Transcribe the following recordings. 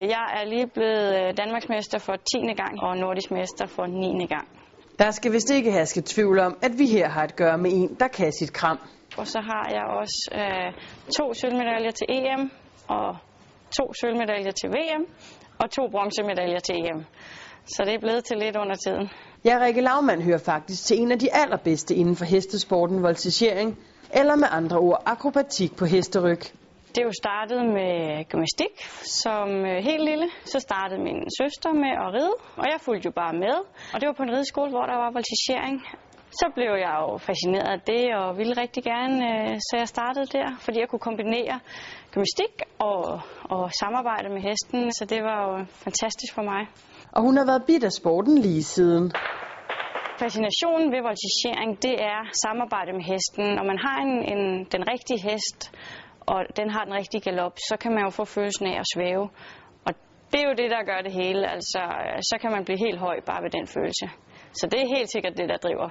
Jeg er lige blevet øh, Danmarksmester for 10. gang og nordisk mester for 9. gang. Der skal vist ikke herske tvivl om, at vi her har at gøre med en, der kan sit kram. Og så har jeg også øh, to sølvmedaljer til EM og to sølvmedaljer til VM og to bronzemedaljer til EM. Så det er blevet til lidt under tiden. Ja, Rikke Lavmand hører faktisk til en af de allerbedste inden for hestesporten voltigering, eller med andre ord akrobatik på hesteryg. Det er jo startet med gymnastik som øh, helt lille. Så startede min søster med at ride, og jeg fulgte jo bare med. Og det var på en rideskole, hvor der var voltigering. Så blev jeg jo fascineret af det og ville rigtig gerne, øh, så jeg startede der, fordi jeg kunne kombinere gymnastik og, og samarbejde med hesten, så det var jo fantastisk for mig. Og hun har været bit af sporten lige siden. Fascinationen ved voltigering, det er samarbejde med hesten. Når man har en, en, den rigtige hest, og den har den rigtige galop, så kan man jo få følelsen af at svæve. Og det er jo det, der gør det hele. Altså, så kan man blive helt høj bare ved den følelse. Så det er helt sikkert det, der driver,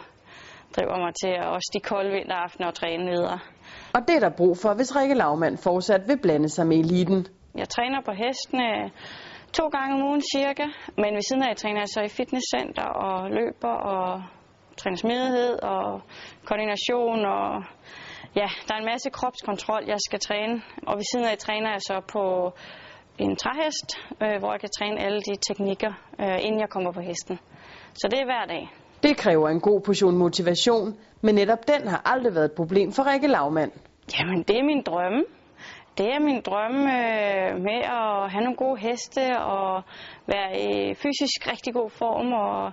driver mig til at også de kolde vinteraftener og træne videre. Og det er der brug for, hvis Rikke Lavmand fortsat vil blande sig med eliten. Jeg træner på hestene to gange om ugen cirka, men ved siden af træner jeg så i fitnesscenter og løber og træner smidighed og koordination og ja, der er en masse kropskontrol, jeg skal træne. Og ved siden af træner jeg så på en træhest, øh, hvor jeg kan træne alle de teknikker, øh, inden jeg kommer på hesten. Så det er hver dag. Det kræver en god portion motivation, men netop den har aldrig været et problem for Rikke Lavmand. Jamen, det er min drømme. Det er min drømme øh, med at have nogle gode heste og være i fysisk rigtig god form. Og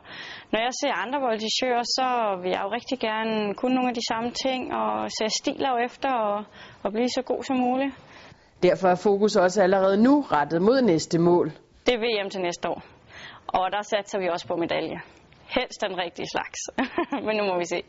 når jeg ser andre voltigører, så vil jeg jo rigtig gerne kunne nogle af de samme ting og se stiler efter og, og blive så god som muligt. Derfor er fokus også allerede nu rettet mod næste mål. Det er VM til næste år. Og der satser vi også på medalje. Helst den rigtige slags. Men nu må vi se.